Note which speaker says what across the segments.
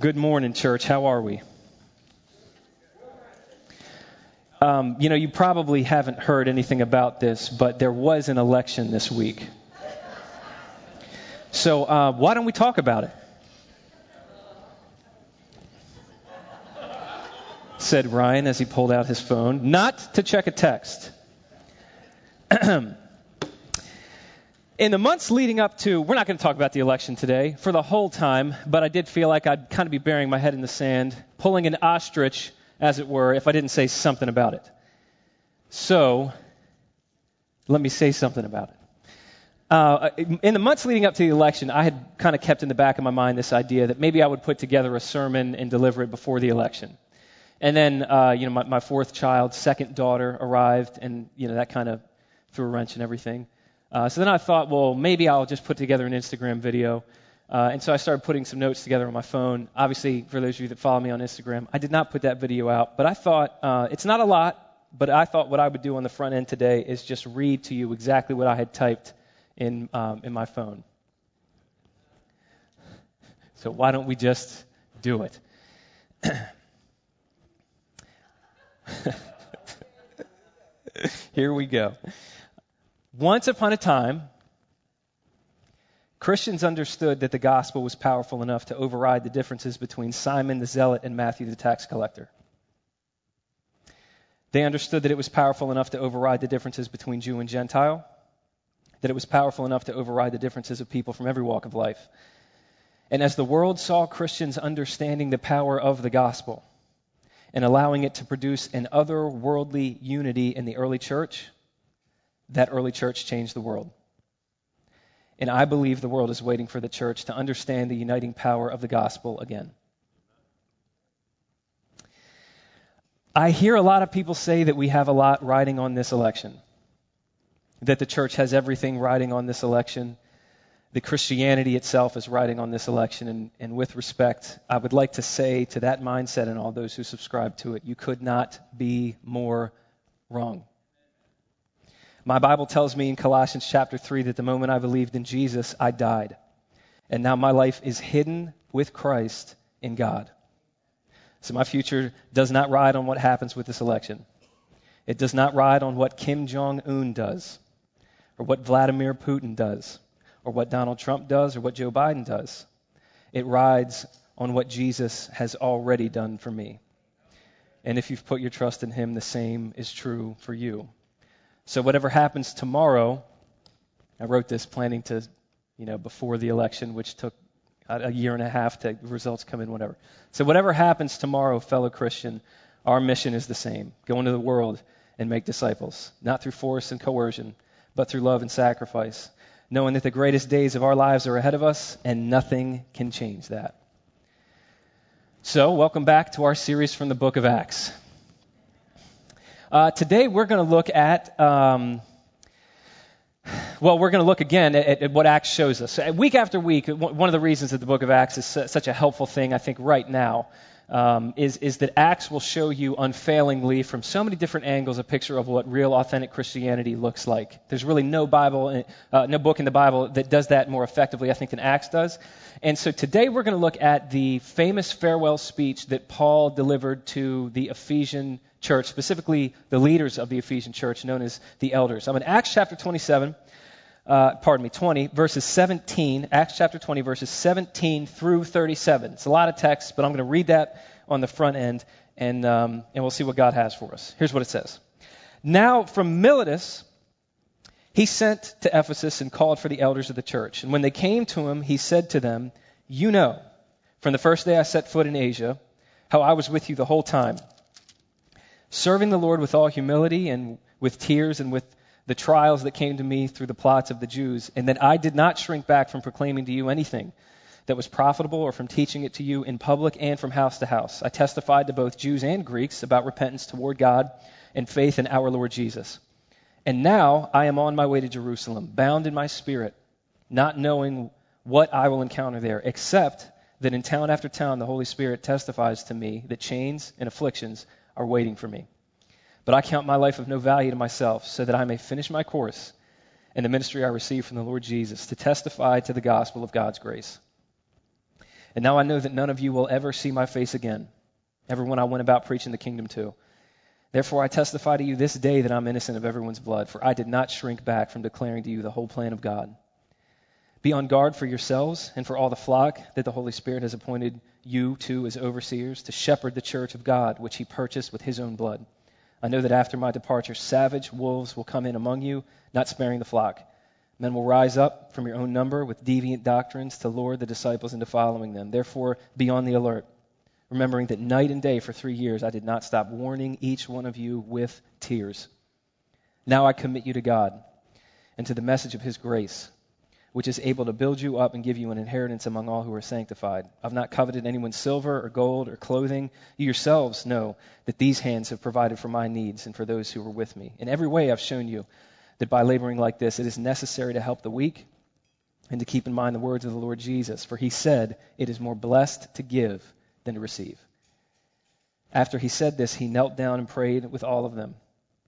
Speaker 1: good morning, church. How are we? Um, you know, you probably haven't heard anything about this, but there was an election this week. So uh, why don't we talk about it? Said Ryan as he pulled out his phone, not to check a text. In the months leading up to, we're not going to talk about the election today for the whole time, but I did feel like I'd kind of be burying my head in the sand, pulling an ostrich, as it were, if I didn't say something about it. So, let me say something about it. Uh, in the months leading up to the election, I had kind of kept in the back of my mind this idea that maybe I would put together a sermon and deliver it before the election. And then, uh, you know, my, my fourth child, second daughter arrived, and, you know, that kind of threw a wrench in everything. Uh, so then I thought, well, maybe I'll just put together an Instagram video. Uh, and so I started putting some notes together on my phone. Obviously, for those of you that follow me on Instagram, I did not put that video out, but I thought uh, it's not a lot, but I thought what I would do on the front end today is just read to you exactly what I had typed in um, in my phone. So why don't we just do it? Here we go. Once upon a time, Christians understood that the gospel was powerful enough to override the differences between Simon the zealot and Matthew the tax collector. They understood that it was powerful enough to override the differences between Jew and Gentile, that it was powerful enough to override the differences of people from every walk of life. And as the world saw Christians understanding the power of the gospel and allowing it to produce an otherworldly unity in the early church, that early church changed the world. And I believe the world is waiting for the church to understand the uniting power of the gospel again. I hear a lot of people say that we have a lot riding on this election, that the church has everything riding on this election, that Christianity itself is riding on this election. And, and with respect, I would like to say to that mindset and all those who subscribe to it, you could not be more wrong. My Bible tells me in Colossians chapter 3 that the moment I believed in Jesus, I died. And now my life is hidden with Christ in God. So my future does not ride on what happens with this election. It does not ride on what Kim Jong un does, or what Vladimir Putin does, or what Donald Trump does, or what Joe Biden does. It rides on what Jesus has already done for me. And if you've put your trust in him, the same is true for you. So whatever happens tomorrow, I wrote this planning to, you know, before the election, which took a year and a half to results come in, whatever. So whatever happens tomorrow, fellow Christian, our mission is the same: go into the world and make disciples, not through force and coercion, but through love and sacrifice, knowing that the greatest days of our lives are ahead of us, and nothing can change that. So, welcome back to our series from the book of Acts. Uh, today we're going to look at, um, well, we're going to look again at, at, what Acts shows us. Week after week, one of the reasons that the book of Acts is such a helpful thing, I think, right now, um, is, is that Acts will show you unfailingly from so many different angles a picture of what real authentic Christianity looks like. There's really no Bible, uh, no book in the Bible that does that more effectively, I think, than Acts does. And so today we're going to look at the famous farewell speech that Paul delivered to the Ephesian church, specifically the leaders of the Ephesian church, known as the elders. I'm in Acts chapter 27. Uh, pardon me, 20, verses 17, Acts chapter 20, verses 17 through 37. It's a lot of text, but I'm going to read that on the front end, and, um, and we'll see what God has for us. Here's what it says. Now, from Miletus, he sent to Ephesus and called for the elders of the church. And when they came to him, he said to them, You know, from the first day I set foot in Asia, how I was with you the whole time serving the Lord with all humility and with tears and with the trials that came to me through the plots of the Jews, and that I did not shrink back from proclaiming to you anything that was profitable or from teaching it to you in public and from house to house. I testified to both Jews and Greeks about repentance toward God and faith in our Lord Jesus. And now I am on my way to Jerusalem, bound in my spirit, not knowing what I will encounter there, except that in town after town the Holy Spirit testifies to me that chains and afflictions are waiting for me. But I count my life of no value to myself, so that I may finish my course in the ministry I received from the Lord Jesus to testify to the gospel of God's grace. And now I know that none of you will ever see my face again, everyone I went about preaching the kingdom to. Therefore, I testify to you this day that I'm innocent of everyone's blood, for I did not shrink back from declaring to you the whole plan of God. Be on guard for yourselves and for all the flock that the Holy Spirit has appointed you too as overseers to shepherd the church of God, which he purchased with his own blood. I know that after my departure, savage wolves will come in among you, not sparing the flock. Men will rise up from your own number with deviant doctrines to lure the disciples into following them. Therefore, be on the alert, remembering that night and day for three years I did not stop warning each one of you with tears. Now I commit you to God and to the message of his grace, which is able to build you up and give you an inheritance among all who are sanctified. I've not coveted anyone's silver or gold or clothing. You yourselves know that these hands have provided for my needs and for those who were with me. In every way I've shown you that by laboring like this, it is necessary to help the weak and to keep in mind the words of the Lord Jesus. For he said, It is more blessed to give than to receive. After he said this, he knelt down and prayed with all of them.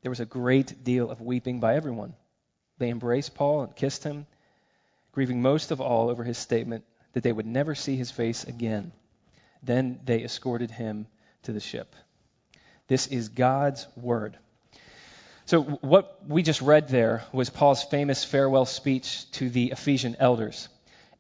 Speaker 1: There was a great deal of weeping by everyone. They embraced Paul and kissed him, grieving most of all over his statement that they would never see his face again. Then they escorted him to the ship. This is God's word. So, what we just read there was Paul's famous farewell speech to the Ephesian elders.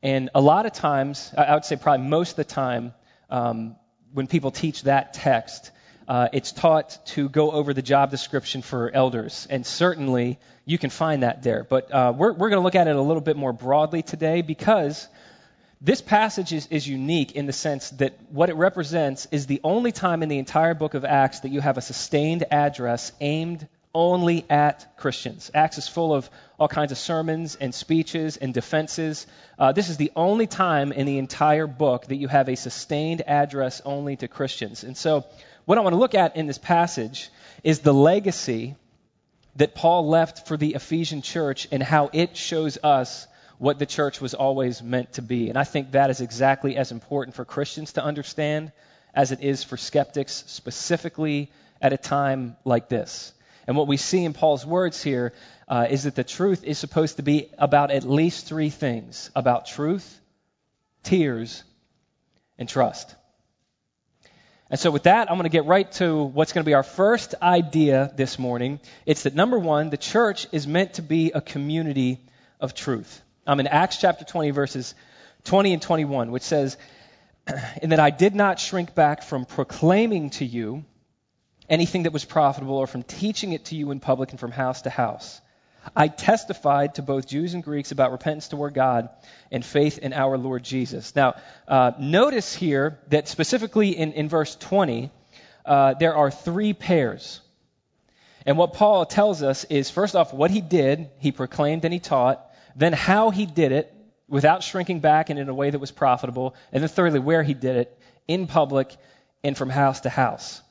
Speaker 1: And a lot of times, I would say probably most of the time, um, when people teach that text, uh, it's taught to go over the job description for elders. And certainly you can find that there. But uh, we're, we're going to look at it a little bit more broadly today because this passage is, is unique in the sense that what it represents is the only time in the entire book of Acts that you have a sustained address aimed only at Christians. Acts is full of all kinds of sermons and speeches and defenses. Uh, this is the only time in the entire book that you have a sustained address only to Christians. And so, what I want to look at in this passage is the legacy that Paul left for the Ephesian church and how it shows us what the church was always meant to be. And I think that is exactly as important for Christians to understand as it is for skeptics, specifically at a time like this. And what we see in Paul's words here uh, is that the truth is supposed to be about at least three things about truth, tears, and trust. And so, with that, I'm going to get right to what's going to be our first idea this morning. It's that number one, the church is meant to be a community of truth. I'm in Acts chapter 20, verses 20 and 21, which says, And that I did not shrink back from proclaiming to you anything that was profitable or from teaching it to you in public and from house to house. I testified to both Jews and Greeks about repentance toward God and faith in our Lord Jesus. Now, uh, notice here that specifically in, in verse 20, uh, there are three pairs. And what Paul tells us is first off, what he did, he proclaimed and he taught, then how he did it without shrinking back and in a way that was profitable, and then thirdly, where he did it in public and from house to house.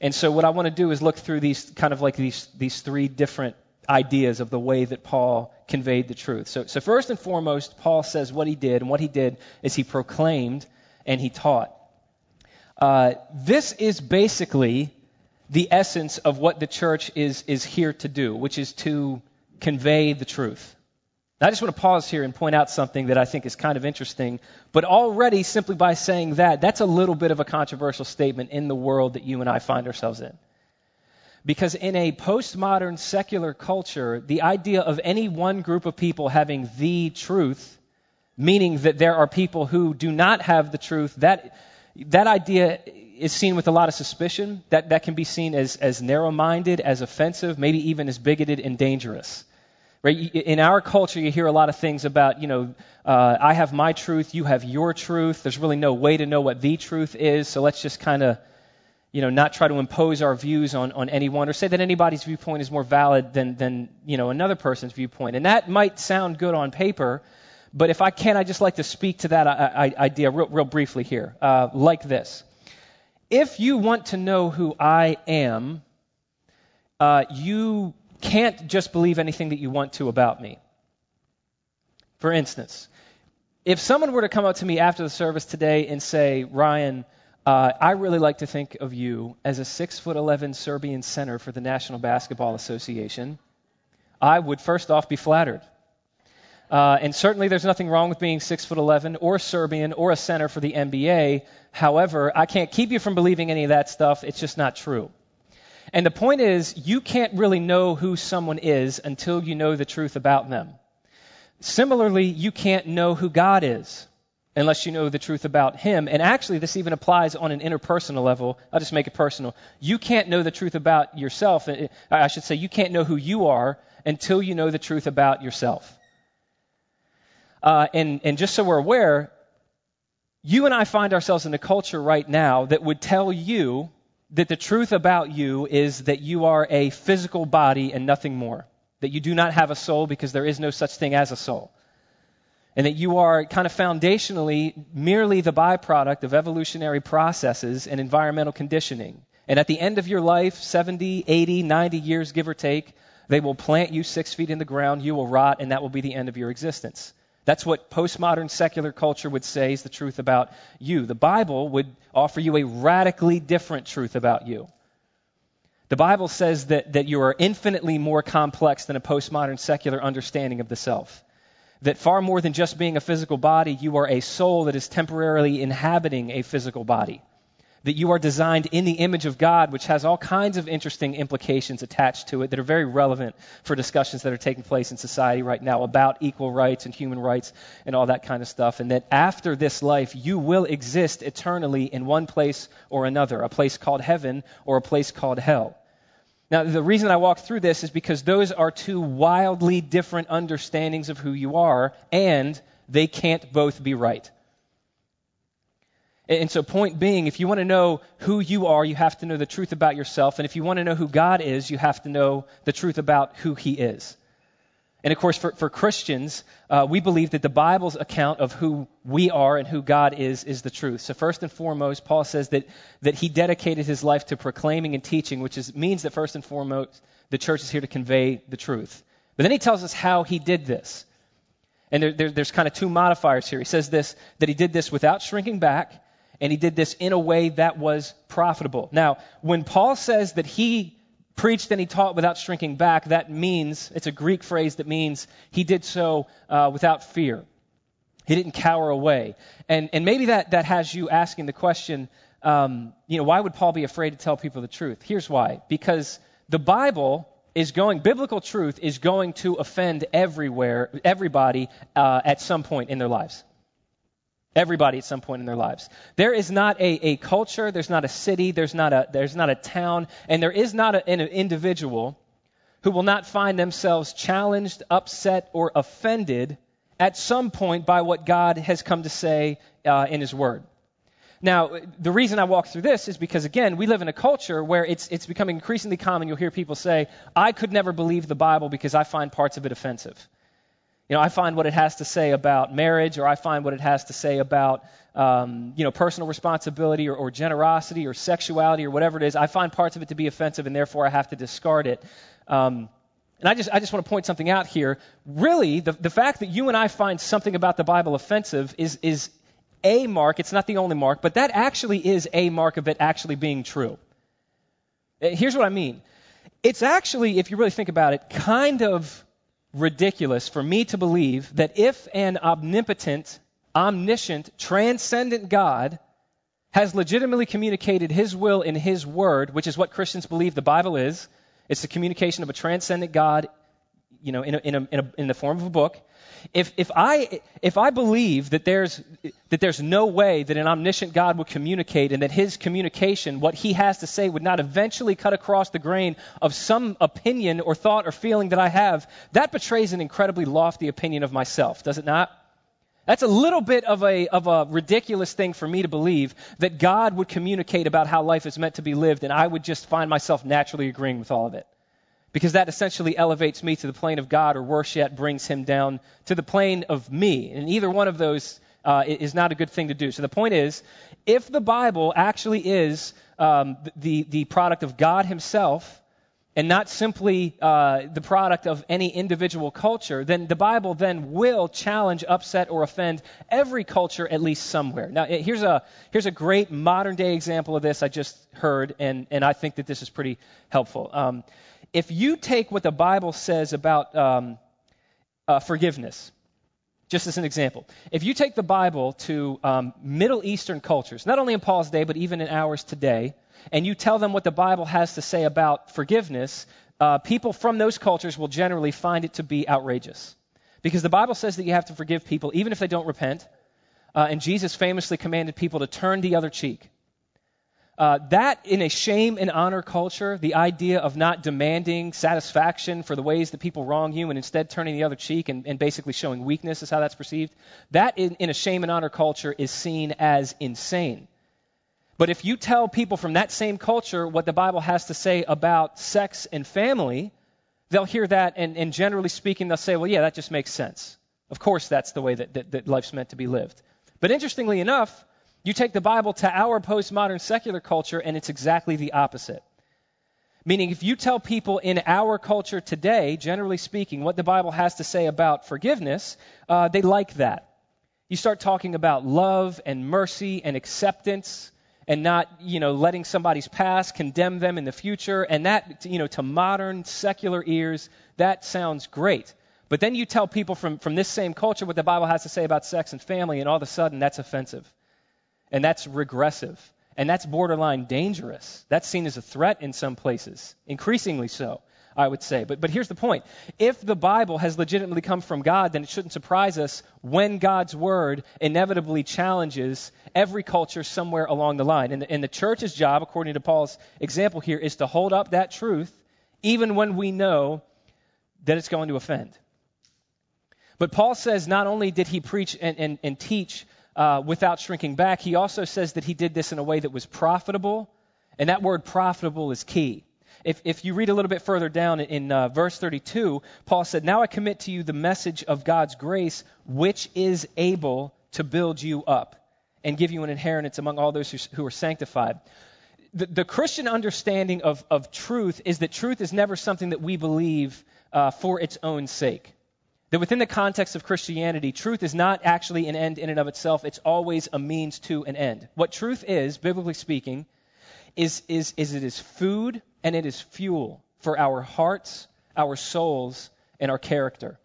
Speaker 1: And so what I want to do is look through these kind of like these, these three different ideas of the way that Paul conveyed the truth. So, so first and foremost, Paul says what he did, and what he did is he proclaimed and he taught. Uh, this is basically the essence of what the church is, is here to do, which is to convey the truth. Now, I just want to pause here and point out something that I think is kind of interesting. But already, simply by saying that, that's a little bit of a controversial statement in the world that you and I find ourselves in. Because in a postmodern secular culture, the idea of any one group of people having the truth, meaning that there are people who do not have the truth, that, that idea is seen with a lot of suspicion. That, that can be seen as, as narrow minded, as offensive, maybe even as bigoted and dangerous. Right? In our culture, you hear a lot of things about, you know, uh, I have my truth, you have your truth. There's really no way to know what the truth is, so let's just kind of, you know, not try to impose our views on, on anyone or say that anybody's viewpoint is more valid than, than, you know, another person's viewpoint. And that might sound good on paper, but if I can, I'd just like to speak to that idea real, real briefly here, uh, like this. If you want to know who I am, uh, you can't just believe anything that you want to about me. For instance, if someone were to come up to me after the service today and say, Ryan, uh, I really like to think of you as a six foot eleven Serbian center for the National Basketball Association, I would first off be flattered. Uh, and certainly there's nothing wrong with being 6 foot 11 or Serbian or a center for the NBA. However, I can't keep you from believing any of that stuff. It's just not true. And the point is, you can't really know who someone is until you know the truth about them. Similarly, you can't know who God is unless you know the truth about Him. And actually, this even applies on an interpersonal level. I'll just make it personal. You can't know the truth about yourself. I should say, you can't know who you are until you know the truth about yourself. Uh, and, and just so we're aware, you and I find ourselves in a culture right now that would tell you that the truth about you is that you are a physical body and nothing more. That you do not have a soul because there is no such thing as a soul. And that you are kind of foundationally merely the byproduct of evolutionary processes and environmental conditioning. And at the end of your life, 70, 80, 90 years, give or take, they will plant you six feet in the ground, you will rot, and that will be the end of your existence. That's what postmodern secular culture would say is the truth about you. The Bible would offer you a radically different truth about you. The Bible says that, that you are infinitely more complex than a postmodern secular understanding of the self. That far more than just being a physical body, you are a soul that is temporarily inhabiting a physical body that you are designed in the image of God, which has all kinds of interesting implications attached to it that are very relevant for discussions that are taking place in society right now about equal rights and human rights and all that kind of stuff. And that after this life, you will exist eternally in one place or another, a place called heaven or a place called hell. Now, the reason I walk through this is because those are two wildly different understandings of who you are, and they can't both be right. And so, point being, if you want to know who you are, you have to know the truth about yourself. And if you want to know who God is, you have to know the truth about who He is. And of course, for, for Christians, uh, we believe that the Bible's account of who we are and who God is is the truth. So, first and foremost, Paul says that, that he dedicated his life to proclaiming and teaching, which is, means that first and foremost, the church is here to convey the truth. But then he tells us how he did this. And there, there, there's kind of two modifiers here. He says this that he did this without shrinking back and he did this in a way that was profitable. Now, when Paul says that he preached and he taught without shrinking back, that means, it's a Greek phrase that means he did so uh, without fear. He didn't cower away. And, and maybe that, that has you asking the question, um, you know, why would Paul be afraid to tell people the truth? Here's why. Because the Bible is going, biblical truth is going to offend everywhere, everybody uh, at some point in their lives. Everybody at some point in their lives. There is not a, a culture, there's not a city, there's not a, there's not a town, and there is not a, an individual who will not find themselves challenged, upset, or offended at some point by what God has come to say uh, in His Word. Now, the reason I walk through this is because, again, we live in a culture where it's, it's becoming increasingly common. You'll hear people say, I could never believe the Bible because I find parts of it offensive. You know, I find what it has to say about marriage, or I find what it has to say about, um, you know, personal responsibility or, or, generosity or sexuality or whatever it is. I find parts of it to be offensive, and therefore I have to discard it. Um, and I just, I just want to point something out here. Really, the, the fact that you and I find something about the Bible offensive is, is a mark. It's not the only mark, but that actually is a mark of it actually being true. Uh, here's what I mean. It's actually, if you really think about it, kind of ridiculous for me to believe that if an omnipotent, omniscient, transcendent God has legitimately communicated his will in his word, which is what Christians believe the Bible is, it's the communication of a transcendent God, you know, in, a, in, a, in, a, in the form of a book. If, if, I, if I believe that there's, that there's no way that an omniscient God would communicate and that his communication, what he has to say, would not eventually cut across the grain of some opinion or thought or feeling that I have, that betrays an incredibly lofty opinion of myself, does it not? That's a little bit of a, of a ridiculous thing for me to believe that God would communicate about how life is meant to be lived, and I would just find myself naturally agreeing with all of it because that essentially elevates me to the plane of God, or worse yet, brings him down to the plane of me. And either one of those uh, is not a good thing to do. So the point is, if the Bible actually is um, the, the product of God himself, and not simply uh, the product of any individual culture, then the Bible then will challenge, upset, or offend every culture at least somewhere. Now, here's a, here's a great modern day example of this I just heard, and, and I think that this is pretty helpful. Um, if you take what the Bible says about um, uh, forgiveness, just as an example. If you take the Bible to um, Middle Eastern cultures, not only in Paul's day, but even in ours today, and you tell them what the Bible has to say about forgiveness, uh, people from those cultures will generally find it to be outrageous. Because the Bible says that you have to forgive people even if they don't repent. Uh, and Jesus famously commanded people to turn the other cheek. Uh, that, in a shame and honor culture, the idea of not demanding satisfaction for the ways that people wrong you and instead turning the other cheek and, and basically showing weakness is how that's perceived, that in, in a shame and honor culture is seen as insane. But if you tell people from that same culture what the Bible has to say about sex and family, they'll hear that, and, and generally speaking, they'll say, well, yeah, that just makes sense. Of course, that's the way that, that, that life's meant to be lived. But interestingly enough, you take the Bible to our postmodern secular culture, and it's exactly the opposite. Meaning, if you tell people in our culture today, generally speaking, what the Bible has to say about forgiveness, uh, they like that. You start talking about love and mercy and acceptance and not, you know, letting somebody's past condemn them in the future. And that, you know, to modern secular ears, that sounds great. But then you tell people from, from this same culture what the Bible has to say about sex and family, and all of a sudden that's offensive. And that's regressive. And that's borderline dangerous. That's seen as a threat in some places, increasingly so, I would say. But, but here's the point if the Bible has legitimately come from God, then it shouldn't surprise us when God's word inevitably challenges every culture somewhere along the line. And the, and the church's job, according to Paul's example here, is to hold up that truth even when we know that it's going to offend. But Paul says not only did he preach and, and, and teach uh, without shrinking back. He also says that he did this in a way that was profitable, and that word profitable is key. If, if you read a little bit further down in uh, verse 32, Paul said, Now I commit to you the message of God's grace, which is able to build you up and give you an inheritance among all those who, who are sanctified. The, the, Christian understanding of, of truth is that truth is never something that we believe uh, for its own sake. That within the context of Christianity, truth is not actually an end in and of itself, it's always a means to an end. What truth is, biblically speaking, is, is, is it is food and it is fuel for our hearts, our souls, and our character.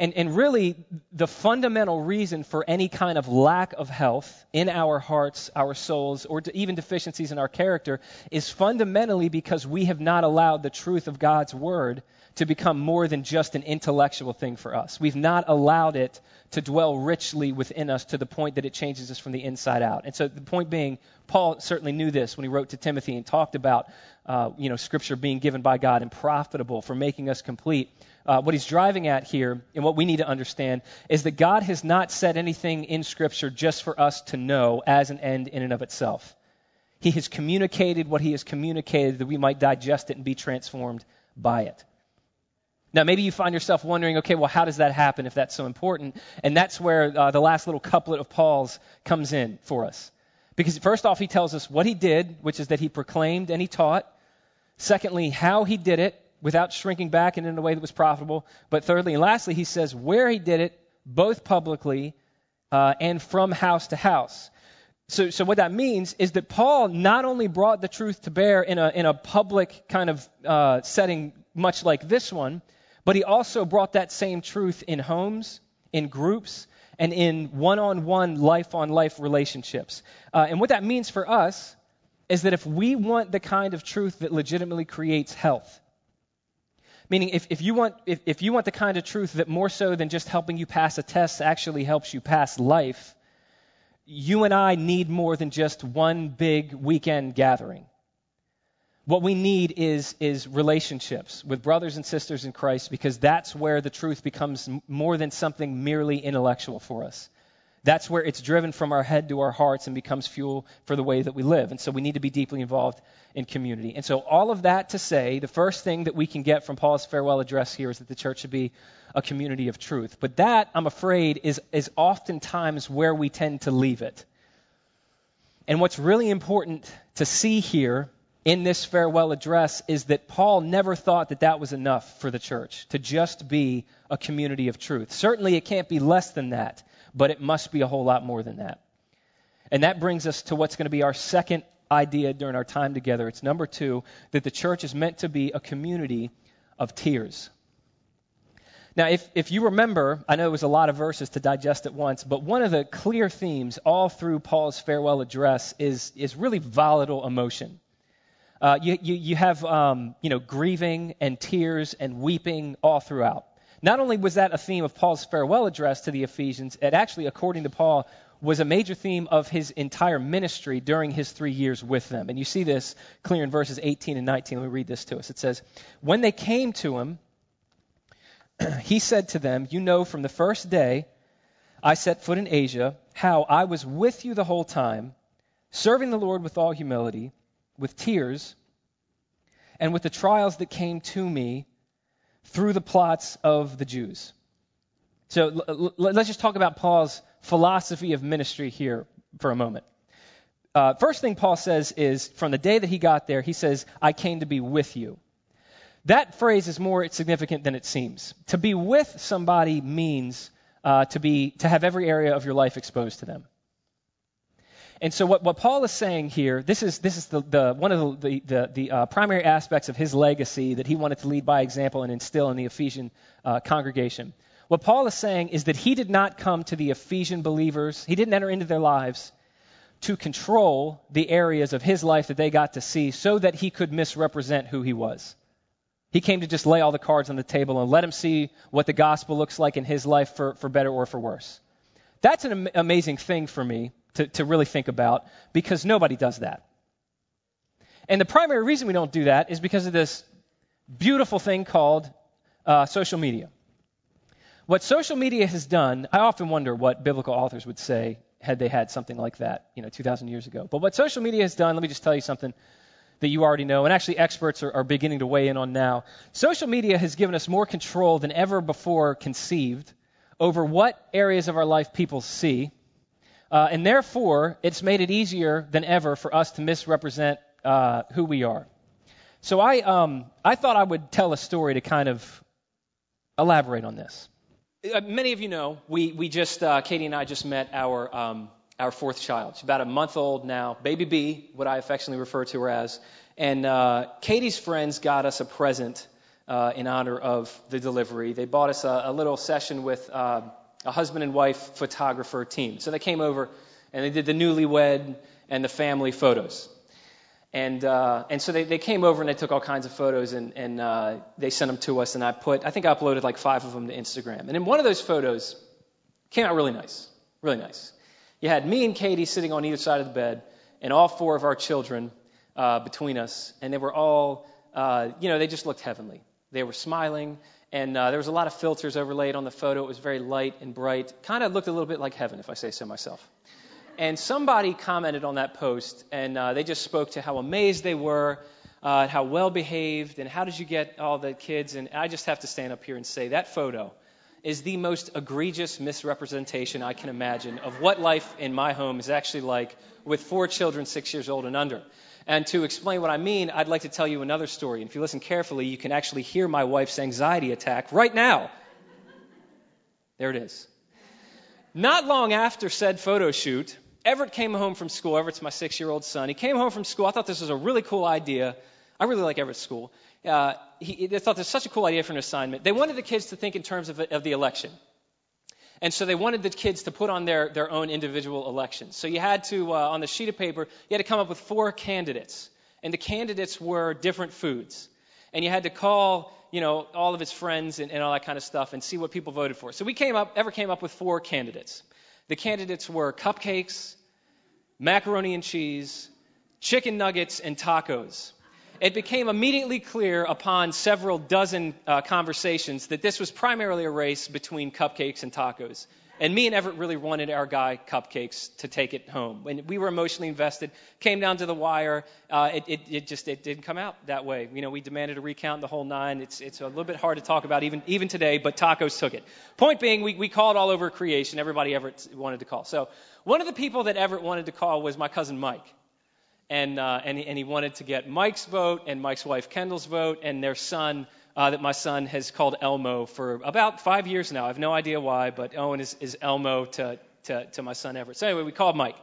Speaker 1: And, and really, the fundamental reason for any kind of lack of health in our hearts, our souls, or even deficiencies in our character is fundamentally because we have not allowed the truth of God's Word to become more than just an intellectual thing for us. We've not allowed it to dwell richly within us to the point that it changes us from the inside out. And so the point being, Paul certainly knew this when he wrote to Timothy and talked about, uh, you know, Scripture being given by God and profitable for making us complete. Uh, what he's driving at here, and what we need to understand, is that God has not said anything in Scripture just for us to know as an end in and of itself. He has communicated what he has communicated that we might digest it and be transformed by it. Now, maybe you find yourself wondering, okay, well, how does that happen if that's so important? And that's where uh, the last little couplet of Paul's comes in for us. Because first off, he tells us what he did, which is that he proclaimed and he taught. Secondly, how he did it without shrinking back and in a way that was profitable. But thirdly and lastly, he says where he did it, both publicly uh, and from house to house. So, so what that means is that Paul not only brought the truth to bear in a, in a public kind of uh, setting, much like this one, but he also brought that same truth in homes, in groups, and in one on one, life on life relationships. Uh, and what that means for us is that if we want the kind of truth that legitimately creates health, meaning if, if, you want, if, if you want the kind of truth that more so than just helping you pass a test actually helps you pass life, you and I need more than just one big weekend gathering. What we need is, is relationships with brothers and sisters in Christ because that's where the truth becomes more than something merely intellectual for us. That's where it's driven from our head to our hearts and becomes fuel for the way that we live. And so we need to be deeply involved in community. And so, all of that to say, the first thing that we can get from Paul's farewell address here is that the church should be a community of truth. But that, I'm afraid, is, is oftentimes where we tend to leave it. And what's really important to see here in this farewell address is that Paul never thought that that was enough for the church to just be a community of truth. Certainly, it can't be less than that, but it must be a whole lot more than that. And that brings us to what's going to be our second idea during our time together. It's number two that the church is meant to be a community of tears. Now, if, if you remember, I know it was a lot of verses to digest at once, but one of the clear themes all through Paul's farewell address is, is really volatile emotion. Uh, you, you, you, have um, you know, grieving and tears and weeping all throughout. Not only was that a theme of Paul's farewell address to the Ephesians, it actually, according to Paul, was a major theme of his entire ministry during his three years with them. And you see this clear in verses 18 and 19. Let me read this to us. It says, When they came to him, he said to them, You know from the first day I set foot in Asia how I was with you the whole time, serving the Lord with all humility, with tears, and with the trials that came to me through the plots of the Jews. So l- l- let's just talk about Paul's philosophy of ministry here for a moment. Uh, first thing Paul says is from the day that he got there, he says, I came to be with you. That phrase is more significant than it seems. To be with somebody means uh, to, be, to have every area of your life exposed to them. And so, what, what Paul is saying here, this is, this is the, the, one of the, the, the uh, primary aspects of his legacy that he wanted to lead by example and instill in the Ephesian uh, congregation. What Paul is saying is that he did not come to the Ephesian believers, he didn't enter into their lives to control the areas of his life that they got to see so that he could misrepresent who he was. He came to just lay all the cards on the table and let him see what the gospel looks like in his life for, for better or for worse. That's an am- amazing thing for me to, to really think about because nobody does that. And the primary reason we don't do that is because of this beautiful thing called uh, social media. What social media has done, I often wonder what biblical authors would say had they had something like that, you know, 2,000 years ago. But what social media has done, let me just tell you something that you already know, and actually experts are, are beginning to weigh in on now. Social media has given us more control than ever before conceived over what areas of our life people see, uh, and therefore it's made it easier than ever for us to misrepresent uh, who we are. So I, um, I thought I would tell a story to kind of elaborate on this. Uh, many of you know we, we just uh, Katie and I just met our um, our fourth child. She's about a month old now, baby B, what I affectionately refer to her as. And uh, Katie's friends got us a present uh, in honor of the delivery. They bought us a, a little session with uh, a husband and wife photographer team. So they came over and they did the newlywed and the family photos. And uh, and so they, they came over and they took all kinds of photos and, and uh, they sent them to us. And I put, I think I uploaded like five of them to Instagram. And in one of those photos, came out really nice, really nice. You had me and Katie sitting on either side of the bed, and all four of our children uh, between us, and they were all, uh, you know, they just looked heavenly. They were smiling, and uh, there was a lot of filters overlaid on the photo. It was very light and bright. Kind of looked a little bit like heaven, if I say so myself. And somebody commented on that post, and uh, they just spoke to how amazed they were, uh, how well behaved, and how did you get all the kids. And I just have to stand up here and say that photo is the most egregious misrepresentation I can imagine of what life in my home is actually like with four children six years old and under. And to explain what I mean, I'd like to tell you another story. And if you listen carefully, you can actually hear my wife's anxiety attack right now. There it is. Not long after said photo shoot, Everett came home from school. Everett's my six year old son. He came home from school. I thought this was a really cool idea. I really like Everett's school uh, he, they thought this was such a cool idea for an assignment. They wanted the kids to think in terms of, of the election. And so they wanted the kids to put on their, their own individual elections. So you had to, uh, on the sheet of paper, you had to come up with four candidates. And the candidates were different foods. And you had to call, you know, all of his friends and, and all that kind of stuff and see what people voted for. So we came up, Everett came up with four candidates. The candidates were cupcakes, macaroni and cheese, chicken nuggets, and tacos it became immediately clear upon several dozen uh, conversations that this was primarily a race between cupcakes and tacos. And me and Everett really wanted our guy cupcakes to take it home. And we were emotionally invested. Came down to the wire. Uh, it, it, it, just it didn't come out that way. You know, we demanded a recount the whole nine. It's, it's a little bit hard to talk about even, even today, but tacos took it. Point being, we, we called all over creation. Everybody Everett wanted to call. So one of the people that Everett wanted to call was my cousin Mike and, uh, and, he, and, he, wanted to get Mike's vote and Mike's wife Kendall's vote and their son uh, that my son has called Elmo for about five years now. I have no idea why, but Owen is, is Elmo to, to, to my son Everett. So anyway, we called Mike.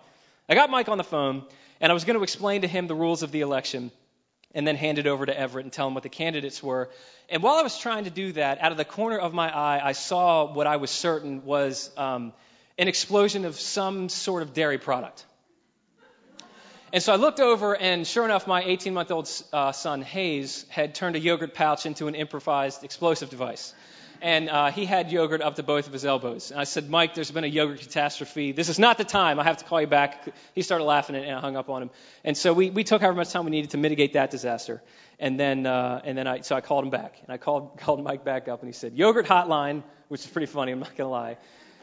Speaker 1: I got Mike on the phone, and I was going to explain to him the rules of the election. and then hand it over to Everett and tell him what the candidates were. And while I was trying to do that, out of the corner of my eye, I saw what I was certain was um, an explosion of some sort of dairy product. And so I looked over, and sure enough, my 18 month old uh, son, Hayes, had turned a yogurt pouch into an improvised explosive device and uh, he had yogurt up to both of his elbows. And I said, Mike, there's been a yogurt catastrophe. This is not the time. I have to call you back. He started laughing and I hung up on him. And so we, we took however much time we needed to mitigate that disaster. And then, uh, and then I, so I called him back. And I called, called Mike back up and he said, Yogurt hotline, which is pretty funny, I'm not going to lie.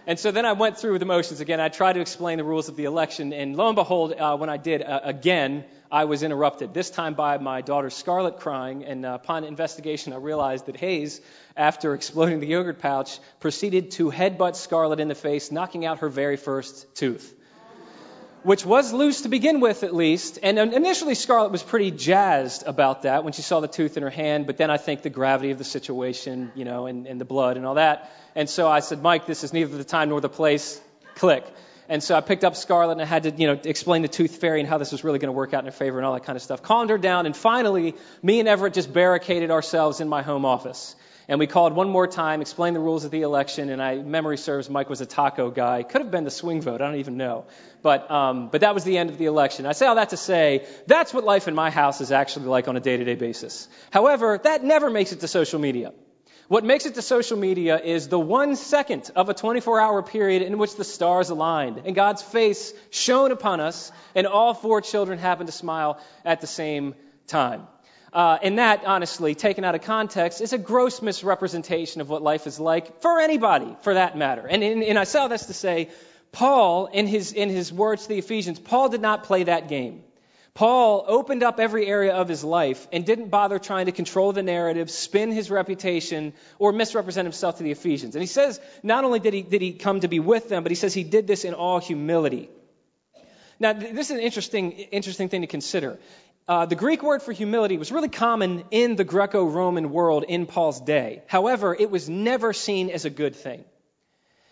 Speaker 1: And so then I went through the motions again. I tried to explain the rules of the election. And lo and behold, uh, when I did, uh, again, I was interrupted, this time by my daughter Scarlett crying. And uh, upon investigation, I realized that Hayes, after exploding the yogurt pouch, proceeded to headbutt Scarlett in the face, knocking out her very first tooth. Which was loose to begin with, at least. And initially, Scarlett was pretty jazzed about that when she saw the tooth in her hand. But then I think the gravity of the situation, you know, and, and the blood and all that. And so I said, Mike, this is neither the time nor the place. Click. And so I picked up Scarlett and I had to, you know, explain the tooth fairy and how this was really going to work out in her favor and all that kind of stuff. Calmed her down, and finally, me and Everett just barricaded ourselves in my home office. And we called one more time, explained the rules of the election, and I memory serves Mike was a taco guy. Could have been the swing vote, I don't even know. But um, but that was the end of the election. I say all that to say that's what life in my house is actually like on a day-to-day basis. However, that never makes it to social media. What makes it to social media is the one second of a 24 hour period in which the stars aligned and God's face shone upon us, and all four children happened to smile at the same time. Uh, and that, honestly, taken out of context, is a gross misrepresentation of what life is like for anybody, for that matter. And, and, and I say all this to say, Paul, in his, in his words to the Ephesians, Paul did not play that game. Paul opened up every area of his life and didn't bother trying to control the narrative, spin his reputation, or misrepresent himself to the Ephesians. And he says not only did he, did he come to be with them, but he says he did this in all humility. Now, this is an interesting, interesting thing to consider. Uh, the Greek word for humility was really common in the Greco Roman world in Paul's day. However, it was never seen as a good thing.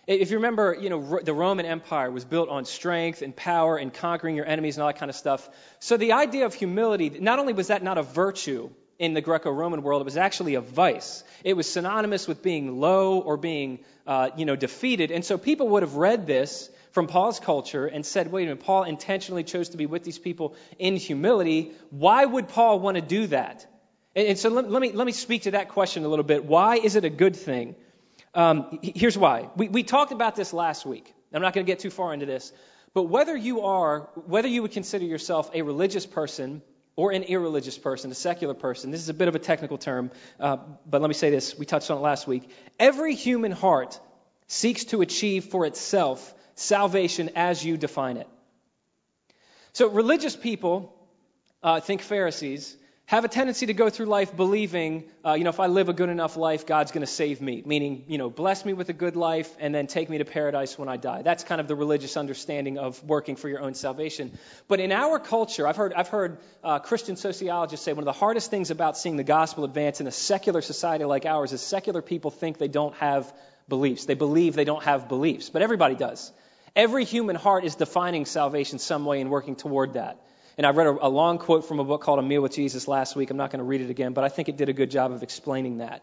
Speaker 1: If you remember, you know, the Roman Empire was built on strength and power and conquering your enemies and all that kind of stuff. So the idea of humility, not only was that not a virtue in the Greco-Roman world, it was actually a vice. It was synonymous with being low or being, uh, you know, defeated. And so people would have read this from Paul's culture and said, wait a minute, Paul intentionally chose to be with these people in humility. Why would Paul want to do that? And, and so let, let, me, let me speak to that question a little bit. Why is it a good thing? Um, here's why. We, we talked about this last week. I'm not going to get too far into this. But whether you are, whether you would consider yourself a religious person or an irreligious person, a secular person, this is a bit of a technical term, uh, but let me say this. We touched on it last week. Every human heart seeks to achieve for itself salvation as you define it. So religious people, uh, think Pharisees, have a tendency to go through life believing, uh, you know, if I live a good enough life, God's going to save me. Meaning, you know, bless me with a good life and then take me to paradise when I die. That's kind of the religious understanding of working for your own salvation. But in our culture, I've heard, I've heard uh, Christian sociologists say one of the hardest things about seeing the gospel advance in a secular society like ours is secular people think they don't have beliefs. They believe they don't have beliefs, but everybody does. Every human heart is defining salvation some way and working toward that. And I read a, a, long quote from a book called A Meal with Jesus last week. I'm not going to read it again, but I think it did a good job of explaining that.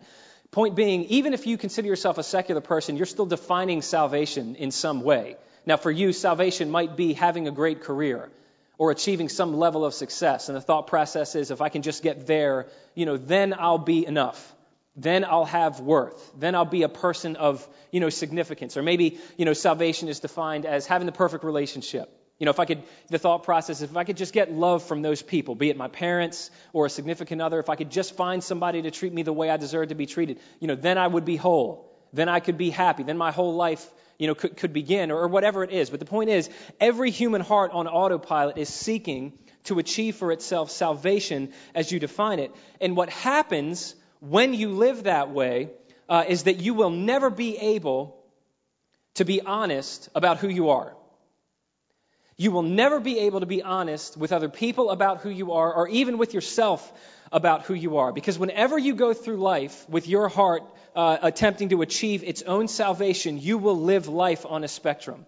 Speaker 1: Point being, even if you consider yourself a secular person, you're still defining salvation in some way. Now, for you, salvation might be having a great career or achieving some level of success. And the thought process is if I can just get there, you know, then I'll be enough. Then I'll have worth. Then I'll be a person of, you know, significance. Or maybe, you know, salvation is defined as having the perfect relationship you know, if I could, the thought process, if I could just get love from those people, be it my parents or a significant other, if I could just find somebody to treat me the way I deserve to be treated, you know, then I would be whole. Then I could be happy. Then my whole life, you know, could, could begin or, or whatever it is. But the point is, every human heart on autopilot is seeking to achieve for itself salvation as you define it. And what happens when you live that way uh, is that you will never be able to be honest about who you are. You will never be able to be honest with other people about who you are or even with yourself about who you are. Because whenever you go through life with your heart uh, attempting to achieve its own salvation, you will live life on a spectrum.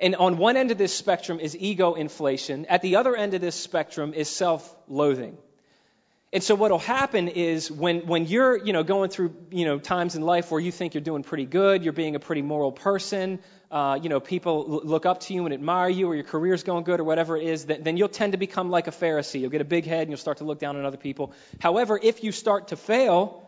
Speaker 1: And on one end of this spectrum is ego inflation. At the other end of this spectrum is self loathing. And so what'll happen is when, when you're, you know, going through, you know, times in life where you think you're doing pretty good, you're being a pretty moral person, uh, you know, people look up to you and admire you, or your career's going good, or whatever it is, then, then you'll tend to become like a Pharisee. You'll get a big head and you'll start to look down on other people. However, if you start to fail,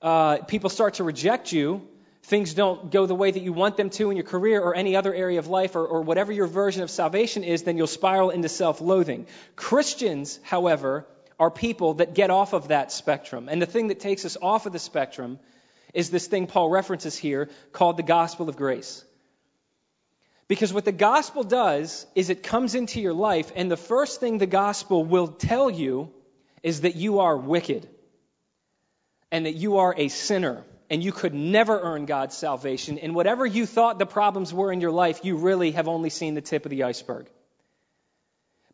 Speaker 1: uh, people start to reject you, things don't go the way that you want them to in your career or any other area of life or, or whatever your version of salvation is, then you'll spiral into self loathing. Christians, however, are people that get off of that spectrum. And the thing that takes us off of the spectrum is this thing Paul references here called the gospel of grace. Because what the gospel does is it comes into your life, and the first thing the gospel will tell you is that you are wicked and that you are a sinner and you could never earn God's salvation. And whatever you thought the problems were in your life, you really have only seen the tip of the iceberg.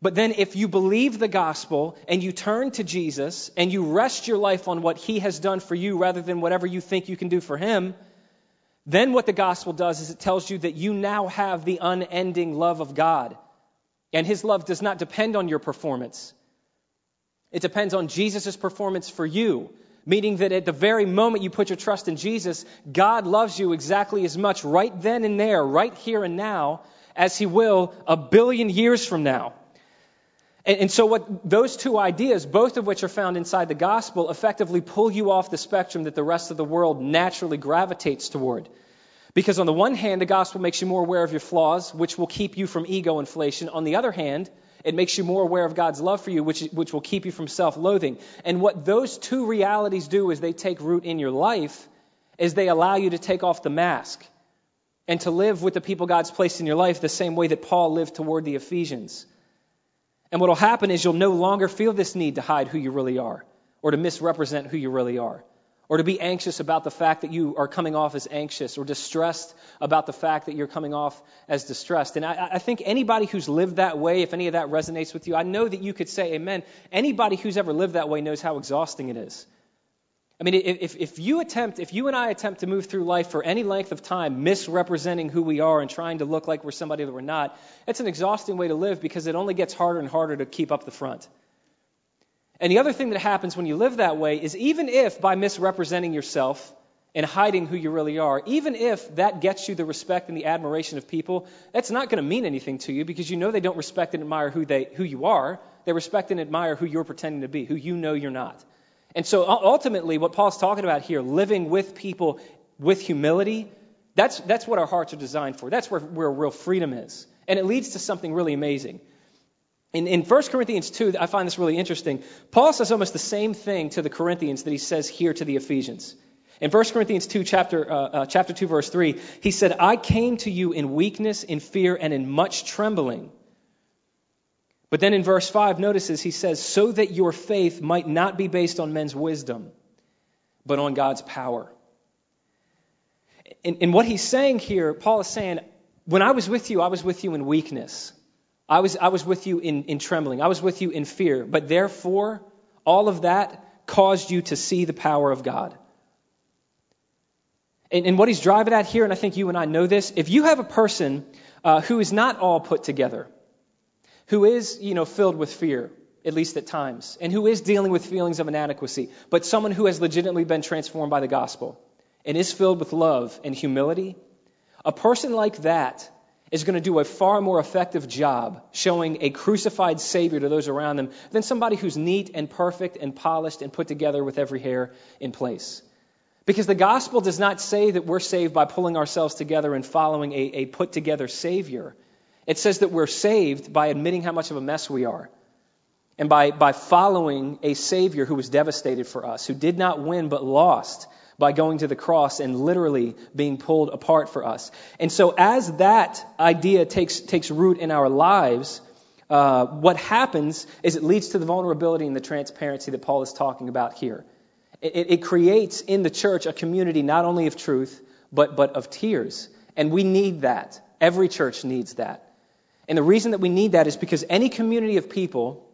Speaker 1: But then, if you believe the gospel and you turn to Jesus and you rest your life on what he has done for you rather than whatever you think you can do for him, then what the gospel does is it tells you that you now have the unending love of God. And his love does not depend on your performance, it depends on Jesus' performance for you. Meaning that at the very moment you put your trust in Jesus, God loves you exactly as much right then and there, right here and now, as he will a billion years from now. And, and, so, what those two ideas, both of which are found inside the gospel, effectively pull you off the spectrum that the rest of the world naturally gravitates toward. Because on the one hand, the gospel makes you more aware of your flaws, which will keep you from ego inflation. On the other hand, it makes you more aware of God's love for you, which, which will keep you from self loathing. And what those two realities do as they take root in your life is they allow you to take off the mask and to live with the people God's placed in your life the same way that Paul lived toward the Ephesians. And what will happen is you'll no longer feel this need to hide who you really are or to misrepresent who you really are or to be anxious about the fact that you are coming off as anxious or distressed about the fact that you're coming off as distressed. And I, I, think anybody who's lived that way, if any of that resonates with you, I know that you could say amen. Anybody who's ever lived that way knows how exhausting it is. I mean, if, if you attempt, if you and I attempt to move through life for any length of time misrepresenting who we are and trying to look like we're somebody that we're not, it's an exhausting way to live because it only gets harder and harder to keep up the front. And the other thing that happens when you live that way is even if by misrepresenting yourself and hiding who you really are, even if that gets you the respect and the admiration of people, that's not going to mean anything to you because you know they don't respect and admire who, they, who you are. They respect and admire who you're pretending to be, who you know you're not. And so ultimately, what Paul's talking about here, living with people with humility, that's, that's what our hearts are designed for. That's where, where real freedom is. And it leads to something really amazing. In, in 1 Corinthians 2, I find this really interesting. Paul says almost the same thing to the Corinthians that he says here to the Ephesians. In 1 Corinthians 2, chapter, uh, uh, chapter 2, verse 3, he said, I came to you in weakness, in fear, and in much trembling. But then in verse 5, notices he says, so that your faith might not be based on men's wisdom, but on God's power. And, and what he's saying here, Paul is saying, when I was with you, I was with you in weakness. I was, I was with you in, in trembling. I was with you in fear. But therefore, all of that caused you to see the power of God. And, and what he's driving at here, and I think you and I know this, if you have a person uh, who is not all put together, who is, you know, filled with fear, at least at times, and who is dealing with feelings of inadequacy, but someone who has legitimately been transformed by the gospel and is filled with love and humility, a person like that is going to do a far more effective job showing a crucified Savior to those around them than somebody who's neat and perfect and polished and put together with every hair in place. Because the gospel does not say that we're saved by pulling ourselves together and following a, a put together Savior. It says that we're saved by admitting how much of a mess we are and by, by following a Savior who was devastated for us, who did not win but lost by going to the cross and literally being pulled apart for us. And so, as that idea takes, takes root in our lives, uh, what happens is it leads to the vulnerability and the transparency that Paul is talking about here. It, it creates in the church a community not only of truth, but, but of tears. And we need that. Every church needs that. And the reason that we need that is because any community of people,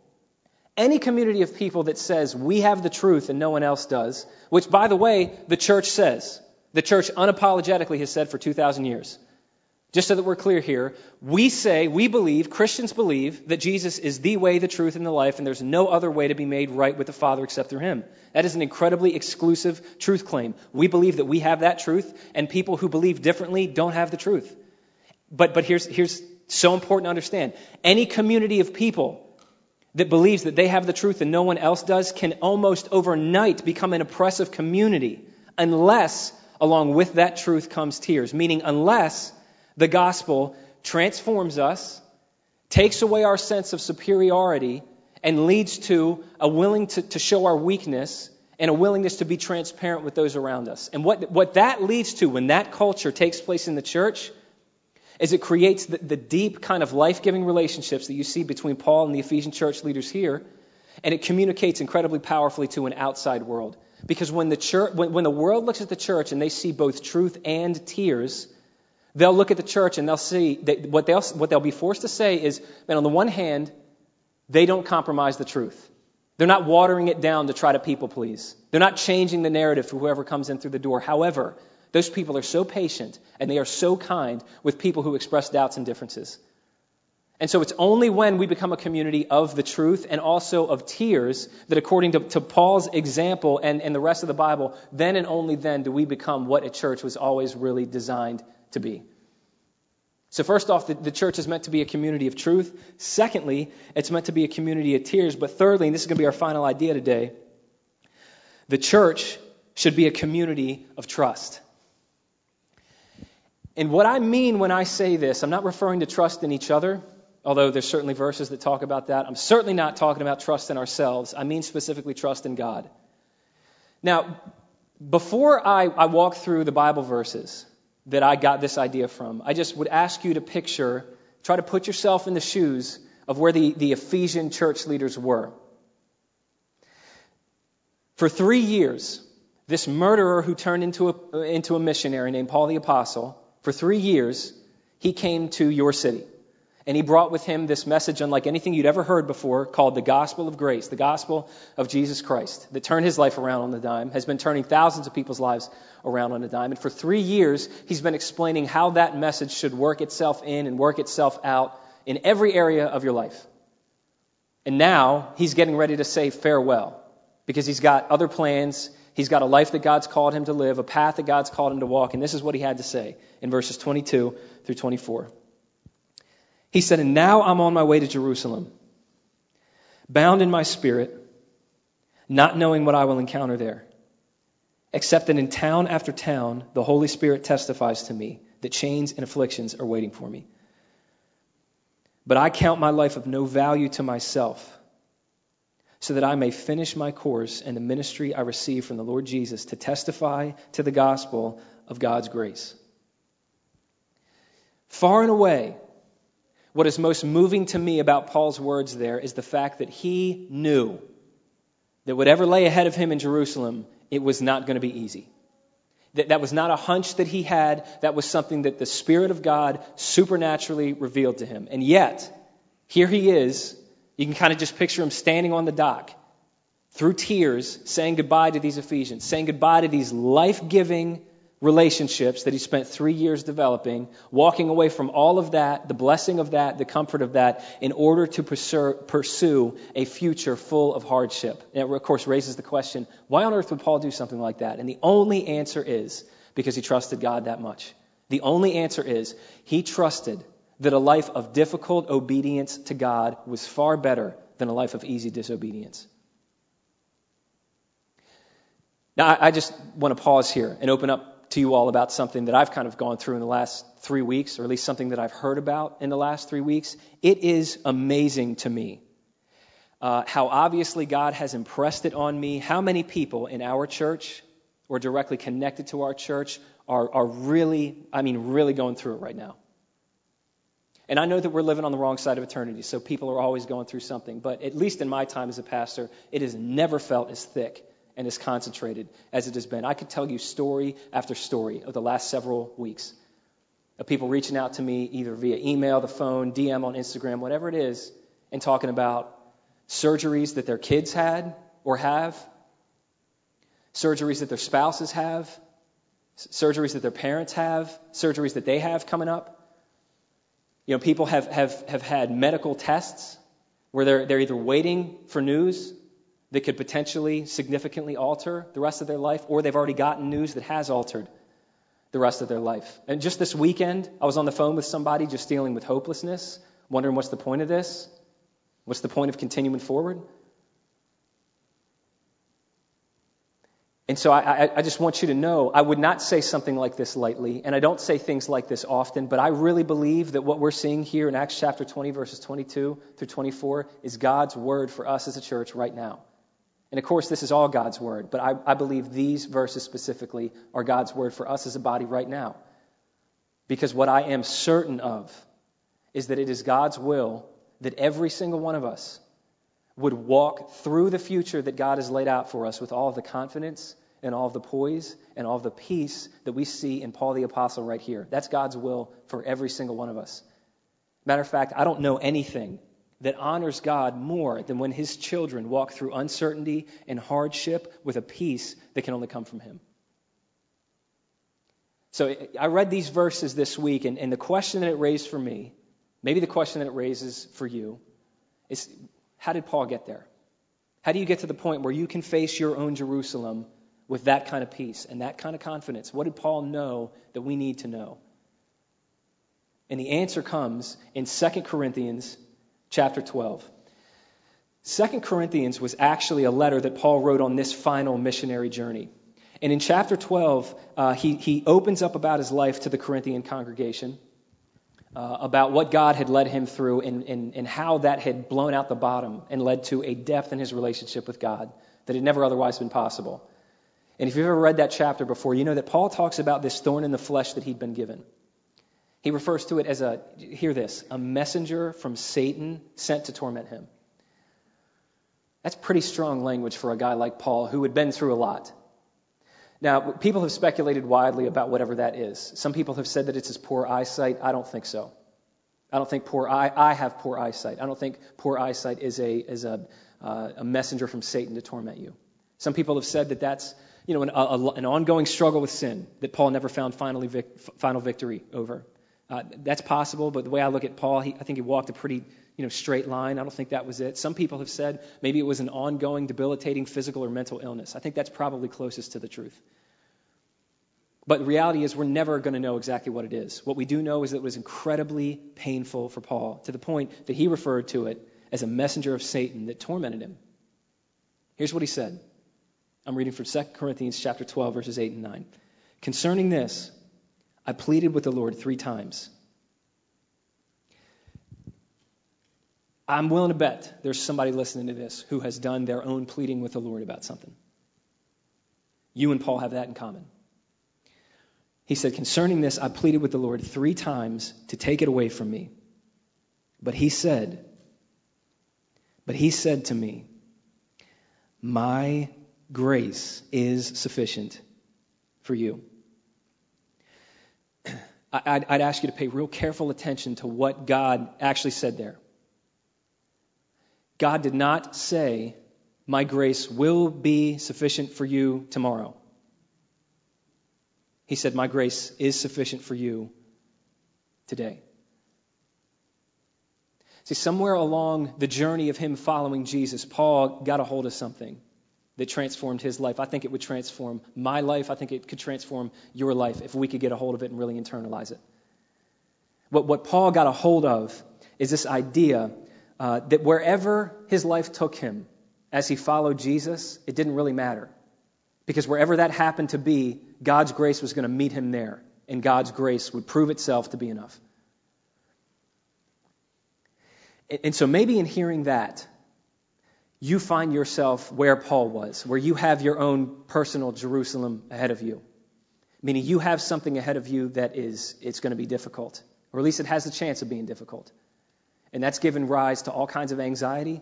Speaker 1: any community of people that says we have the truth and no one else does, which, by the way, the church says, the church unapologetically has said for 2,000 years. Just so that we're clear here, we say, we believe, Christians believe, that Jesus is the way, the truth, and the life, and there's no other way to be made right with the Father except through Him. That is an incredibly exclusive truth claim. We believe that we have that truth, and people who believe differently don't have the truth. But, but here's, here's so important to understand any community of people that believes that they have the truth and no one else does can almost overnight become an oppressive community unless, along with that truth, comes tears. Meaning, unless the gospel transforms us, takes away our sense of superiority, and leads to a willing to, to show our weakness and a willingness to be transparent with those around us. And what, what that leads to when that culture takes place in the church is it creates the, the deep kind of life giving relationships that you see between Paul and the Ephesian church leaders here, and it communicates incredibly powerfully to an outside world. Because when the, church, when, when the world looks at the church and they see both truth and tears, They'll look at the church and they'll see that what they'll, what they'll be forced to say is that on the one hand, they don't compromise the truth. They're not watering it down to try to people please. They're not changing the narrative for whoever comes in through the door. However, those people are so patient and they are so kind with people who express doubts and differences. And so it's only when we become a community of the truth and also of tears that, according to, to Paul's example and, and the rest of the Bible, then and only then do we become what a church was always really designed to be. So, first off, the, the, church is meant to be a community of truth. Secondly, it's meant to be a community of tears. But thirdly, and this is going to be our final idea today, the church should be a community of trust. And what I mean when I say this, I'm not referring to trust in each other, although there's certainly verses that talk about that. I'm certainly not talking about trust in ourselves. I mean specifically trust in God. Now, before I, I walk through the Bible verses, that I got this idea from. I just would ask you to picture, try to put yourself in the shoes of where the, the Ephesian church leaders were. For three years, this murderer who turned into a, into a missionary named Paul the Apostle, for three years, he came to your city. And he brought with him this message unlike anything you'd ever heard before called the gospel of grace, the gospel of Jesus Christ, that turned his life around on the dime, has been turning thousands of people's lives around on a dime. And for three years, he's been explaining how that message should work itself in and work itself out in every area of your life. And now he's getting ready to say farewell because he's got other plans. He's got a life that God's called him to live, a path that God's called him to walk. And this is what he had to say in verses 22 through 24. He said, And now I'm on my way to Jerusalem, bound in my spirit, not knowing what I will encounter there, except that in town after town, the Holy Spirit testifies to me that chains and afflictions are waiting for me. But I count my life of no value to myself, so that I may finish my course and the ministry I receive from the Lord Jesus to testify to the gospel of God's grace. Far and away, what is most moving to me about Paul's words there is the fact that he knew that whatever lay ahead of him in Jerusalem, it was not going to be easy. That, that was not a hunch that he had, that was something that the Spirit of God supernaturally revealed to him. And yet, here he is. You can kind of just picture him standing on the dock through tears, saying goodbye to these Ephesians, saying goodbye to these life giving, relationships that he spent three years developing, walking away from all of that, the blessing of that, the comfort of that, in order to pursue a future full of hardship. And it, of course, raises the question why on earth would Paul do something like that? And the only answer is because he trusted God that much. The only answer is he trusted that a life of difficult obedience to God was far better than a life of easy disobedience. Now, I just want to pause here and open up to you all about something that I've kind of gone through in the last three weeks, or at least something that I've heard about in the last three weeks. It is amazing to me uh, how obviously God has impressed it on me. How many people in our church or directly connected to our church are, are really, I mean, really going through it right now. And I know that we're living on the wrong side of eternity, so people are always going through something. But at least in my time as a pastor, it has never felt as thick and as concentrated as it has been. I could tell you story after story of the last several weeks of people reaching out to me either via email, the phone, DM on Instagram, whatever it is, and talking about surgeries that their kids had or have, surgeries that their spouses have, surgeries that their parents have, surgeries that they have coming up, You know, people have, have, have had medical tests where they're, they're either waiting for news that could potentially significantly alter the rest of their life, or they've already gotten news that has altered the rest of their life. And just this weekend, I was on the phone with somebody just dealing with hopelessness, wondering what's the point of this? What's the point of continuing forward? And so I, I, I, just want you to know I would not say something like this lightly, and I don't say things like this often, but I really believe that what we're seeing here in Acts chapter 20, verses 22 through 24, is God's word for us as a church right now. And of course, this is all God's word, but I, I believe these verses specifically are God's word for us as a body right now. Because what I am certain of is that it is God's will that every single one of us would walk through the future that God has laid out for us with all the confidence and all of the poise and all of the peace that we see in Paul the Apostle right here. That's God's will for every single one of us. Matter of fact, I don't know anything that honors God more than when his children walk through uncertainty and hardship with a peace that can only come from him. So I read these verses this week, and, and the question that it raised for me, maybe the question that it raises for you, is how did Paul get there? How do you get to the point where you can face your own Jerusalem with that kind of peace and that kind of confidence? What did Paul know that we need to know? And the answer comes in 2 Corinthians chapter 12. 2 Corinthians was actually a letter that Paul wrote on this final missionary journey. And in chapter 12, uh, he, he opens up about his life to the Corinthian congregation, uh, about what God had led him through and, and, and how that had blown out the bottom and led to a depth in his relationship with God that had never otherwise been possible. And if you've ever read that chapter before, you know that Paul talks about this thorn in the flesh that he'd been given. He refers to it as a, hear this, a messenger from Satan sent to torment him. That's pretty strong language for a guy like Paul who had been through a lot. Now, people have speculated widely about whatever that is. Some people have said that it's his poor eyesight. I don't think so. I don't think poor eye, I have poor eyesight. I don't think poor eyesight is a, is a, uh, a messenger from Satan to torment you. Some people have said that that's you know, an, a, an ongoing struggle with sin that Paul never found finally vic, final victory over. Uh, that's possible, but the way I look at Paul, he, I think he walked a pretty you know, straight line. I don't think that was it. Some people have said maybe it was an ongoing, debilitating physical or mental illness. I think that's probably closest to the truth. But the reality is, we're never going to know exactly what it is. What we do know is that it was incredibly painful for Paul, to the point that he referred to it as a messenger of Satan that tormented him. Here's what he said I'm reading from 2 Corinthians chapter 12, verses 8 and 9. Concerning this, I pleaded with the Lord three times. I'm willing to bet there's somebody listening to this who has done their own pleading with the Lord about something. You and Paul have that in common. He said, Concerning this, I pleaded with the Lord three times to take it away from me. But he said, But he said to me, My grace is sufficient for you. I'd, I'd, ask you to pay real careful attention to what God actually said there. God did not say, My grace will be sufficient for you tomorrow. He said, My grace is sufficient for you today. See, somewhere along the journey of him following Jesus, Paul got a hold of something that transformed his life. I think it would transform my life. I think it could transform your life if we could get a hold of it and really internalize it. What, what Paul got a hold of is this idea uh, that wherever his life took him as he followed Jesus, it didn't really matter. Because wherever that happened to be, God's grace was going to meet him there, and God's grace would prove itself to be enough. And so maybe in hearing that, you find yourself where Paul was, where you have your own personal Jerusalem ahead of you. Meaning you have something ahead of you that is it's going to be difficult, or at least it has the chance of being difficult. And that's given rise to all kinds of anxiety,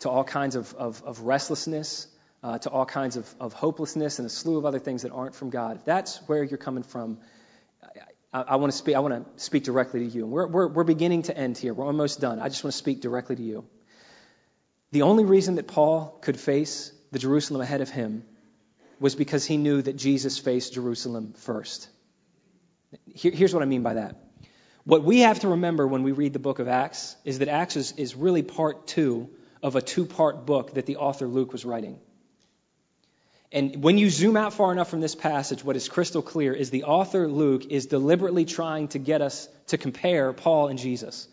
Speaker 1: to all kinds of, of, of restlessness, uh, to all kinds of, of hopelessness, and a slew of other things that aren't from God. If that's where you're coming from, I, I want to speak. I want to speak directly to you. And we're, we're, we're beginning to end here. We're almost done. I just want to speak directly to you. The only reason that Paul could face the Jerusalem ahead of him was because he knew that Jesus faced Jerusalem first. Here, here's what I mean by that. What we have to remember when we read the book of Acts is that Acts is, is really part two of a two part book that the author Luke was writing. And when you zoom out far enough from this passage, what is crystal clear is the author Luke is deliberately trying to get us to compare Paul and Jesus.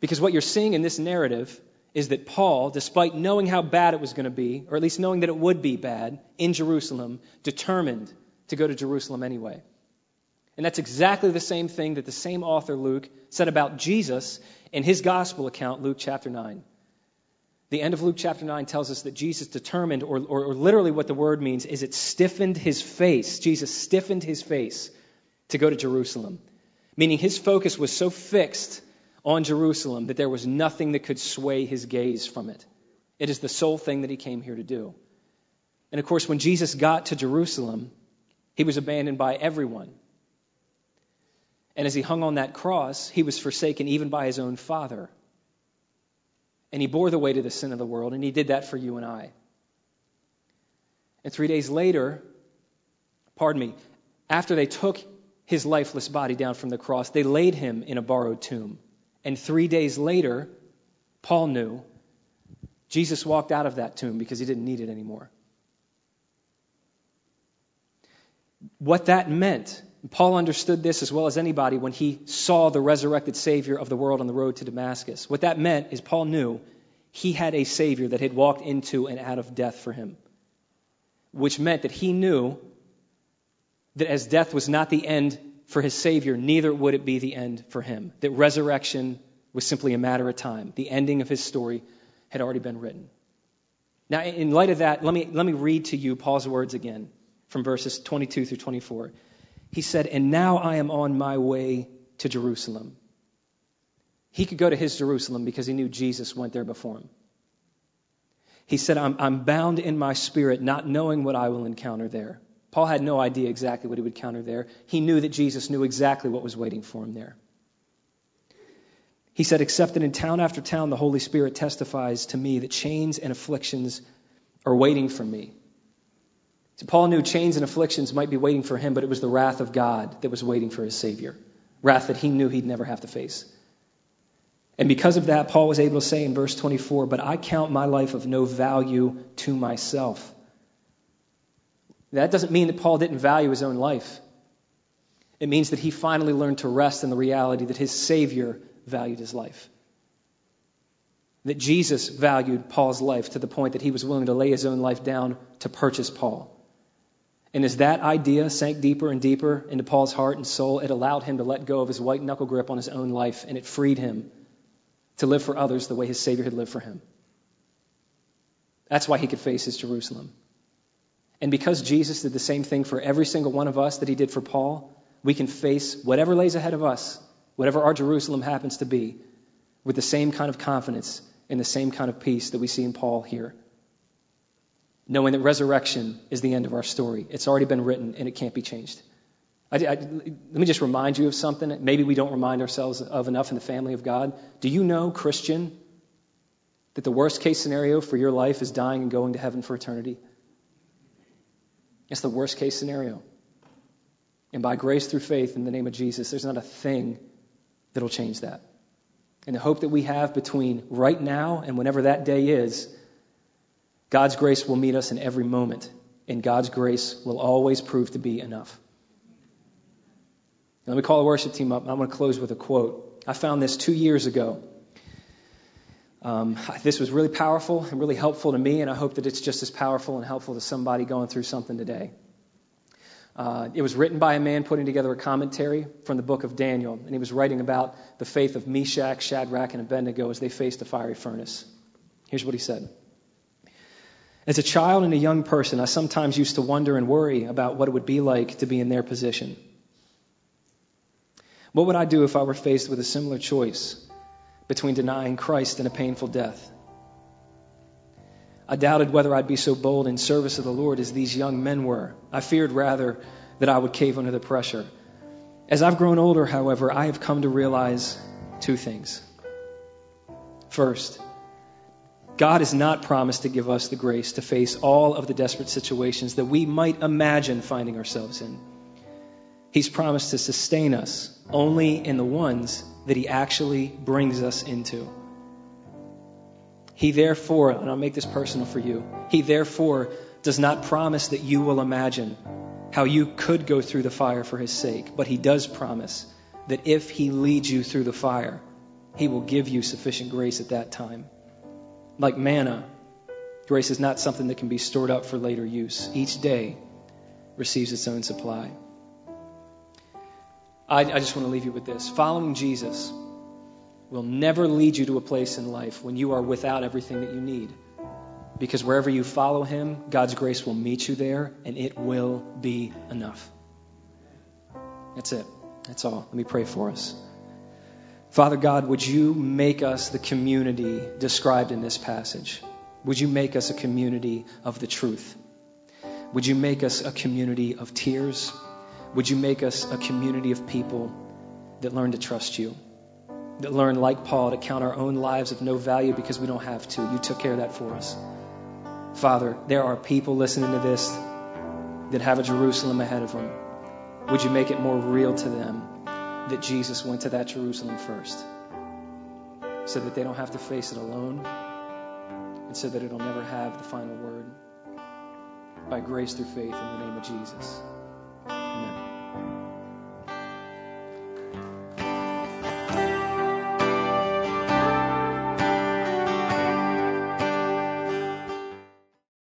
Speaker 1: Because what you're seeing in this narrative is that Paul, despite knowing how bad it was going to be, or at least knowing that it would be bad in Jerusalem, determined to go to Jerusalem anyway. And that's exactly the same thing that the same author, Luke, said about Jesus in his gospel account, Luke chapter 9. The end of Luke chapter 9 tells us that Jesus determined, or, or, or, literally what the word means, is it stiffened his face. Jesus stiffened his face to go to Jerusalem. Meaning his focus was so fixed on Jerusalem that there was nothing that could sway his gaze from it. It is the sole thing that he came here to do. And of course, when Jesus got to Jerusalem, he was abandoned by everyone. And as he hung on that cross, he was forsaken even by his own Father. And he bore the weight of the sin of the world, and he did that for you and I. And three days later, pardon me, after they took his lifeless body down from the cross, they laid him in a borrowed tomb. And three days later, Paul knew Jesus walked out of that tomb because he didn't need it anymore. What that meant Paul understood this as well as anybody when he saw the resurrected Savior of the world on the road to Damascus. What that meant is Paul knew he had a Savior that had walked into and out of death for him, which meant that he knew that as death was not the end for his Savior, neither would it be the end for him. That resurrection was simply a matter of time. The ending of his story had already been written. Now, in light of that, let me, let me read to you Paul's words again from verses 22 through 24. He said, And now I am on my way to Jerusalem. He could go to his Jerusalem because he knew Jesus went there before him. He said, I'm, I'm bound in my spirit, not knowing what I will encounter there. Paul had no idea exactly what he would encounter there. He knew that Jesus knew exactly what was waiting for him there. He said, Except that in town after town, the Holy Spirit testifies to me that chains and afflictions are waiting for me. So Paul knew chains and afflictions might be waiting for him, but it was the wrath of God that was waiting for his Savior. Wrath that he knew he'd never have to face. And because of that, Paul was able to say in verse 24, But I count my life of no value to myself. That doesn't mean that Paul didn't value his own life. It means that he finally learned to rest in the reality that his Savior valued his life. That Jesus valued Paul's life to the point that he was willing to lay his own life down to purchase Paul. And as that idea sank deeper and deeper into Paul's heart and soul, it allowed him to let go of his white knuckle grip on his own life, and it freed him to live for others the way his Savior had lived for him. That's why he could face his Jerusalem. And because Jesus did the same thing for every single one of us that he did for Paul, we can face whatever lays ahead of us, whatever our Jerusalem happens to be, with the same kind of confidence and the same kind of peace that we see in Paul here knowing that resurrection is the end of our story. It's already been written and it can't be changed. I, I, let me just remind you of something that maybe we don't remind ourselves of enough in the family of God. Do you know, Christian, that the worst case scenario for your life is dying and going to heaven for eternity? It's the worst case scenario. And by grace through faith in the name of Jesus, there's not a thing that'll change that. And the hope that we have between right now and whenever that day is God's grace will meet us in every moment, and God's grace will always prove to be enough. Let me call the worship team up. I'm going to close with a quote. I found this two years ago. Um, this was really powerful and really helpful to me, and I hope that it's just as powerful and helpful to somebody going through something today. Uh, it was written by a man putting together a commentary from the book of Daniel, and he was writing about the faith of Meshach, Shadrach, and Abednego as they faced the fiery furnace. Here's what he said. As a child and a young person, I sometimes used to wonder and worry about what it would be like to be in their position. What would I do if I were faced with a similar choice between denying Christ and a painful death? I doubted whether I'd be so bold in service of the Lord as these young men were. I feared rather that I would cave under the pressure. As I've grown older, however, I have come to realize two things. First, God has not promised to give us the grace to face all of the desperate situations that we might imagine finding ourselves in. He's promised to sustain us only in the ones that He actually brings us into. He therefore, and I'll make this personal for you, He therefore does not promise that you will imagine how you could go through the fire for His sake, but He does promise that if He leads you through the fire, He will give you sufficient grace at that time. Like manna, grace is not something that can be stored up for later use. Each day receives its own supply. I, I just want to leave you with this. Following Jesus will never lead you to a place in life when you are without everything that you need. Because wherever you follow Him, God's grace will meet you there, and it will be enough. That's it. That's all. Let me pray for us. Father God, would you make us the community described in this passage? Would you make us a community of the truth? Would you make us a community of tears? Would you make us a community of people that learn to trust you? That learn, like Paul, to count our own lives of no value because we don't have to. You took care of that for us. Father, there are people listening to this that have a Jerusalem ahead of them. Would you make it more real to them that Jesus went to that Jerusalem first so that they don't have to face it alone and so that it'll never have the final word? By grace through faith in the name of Jesus.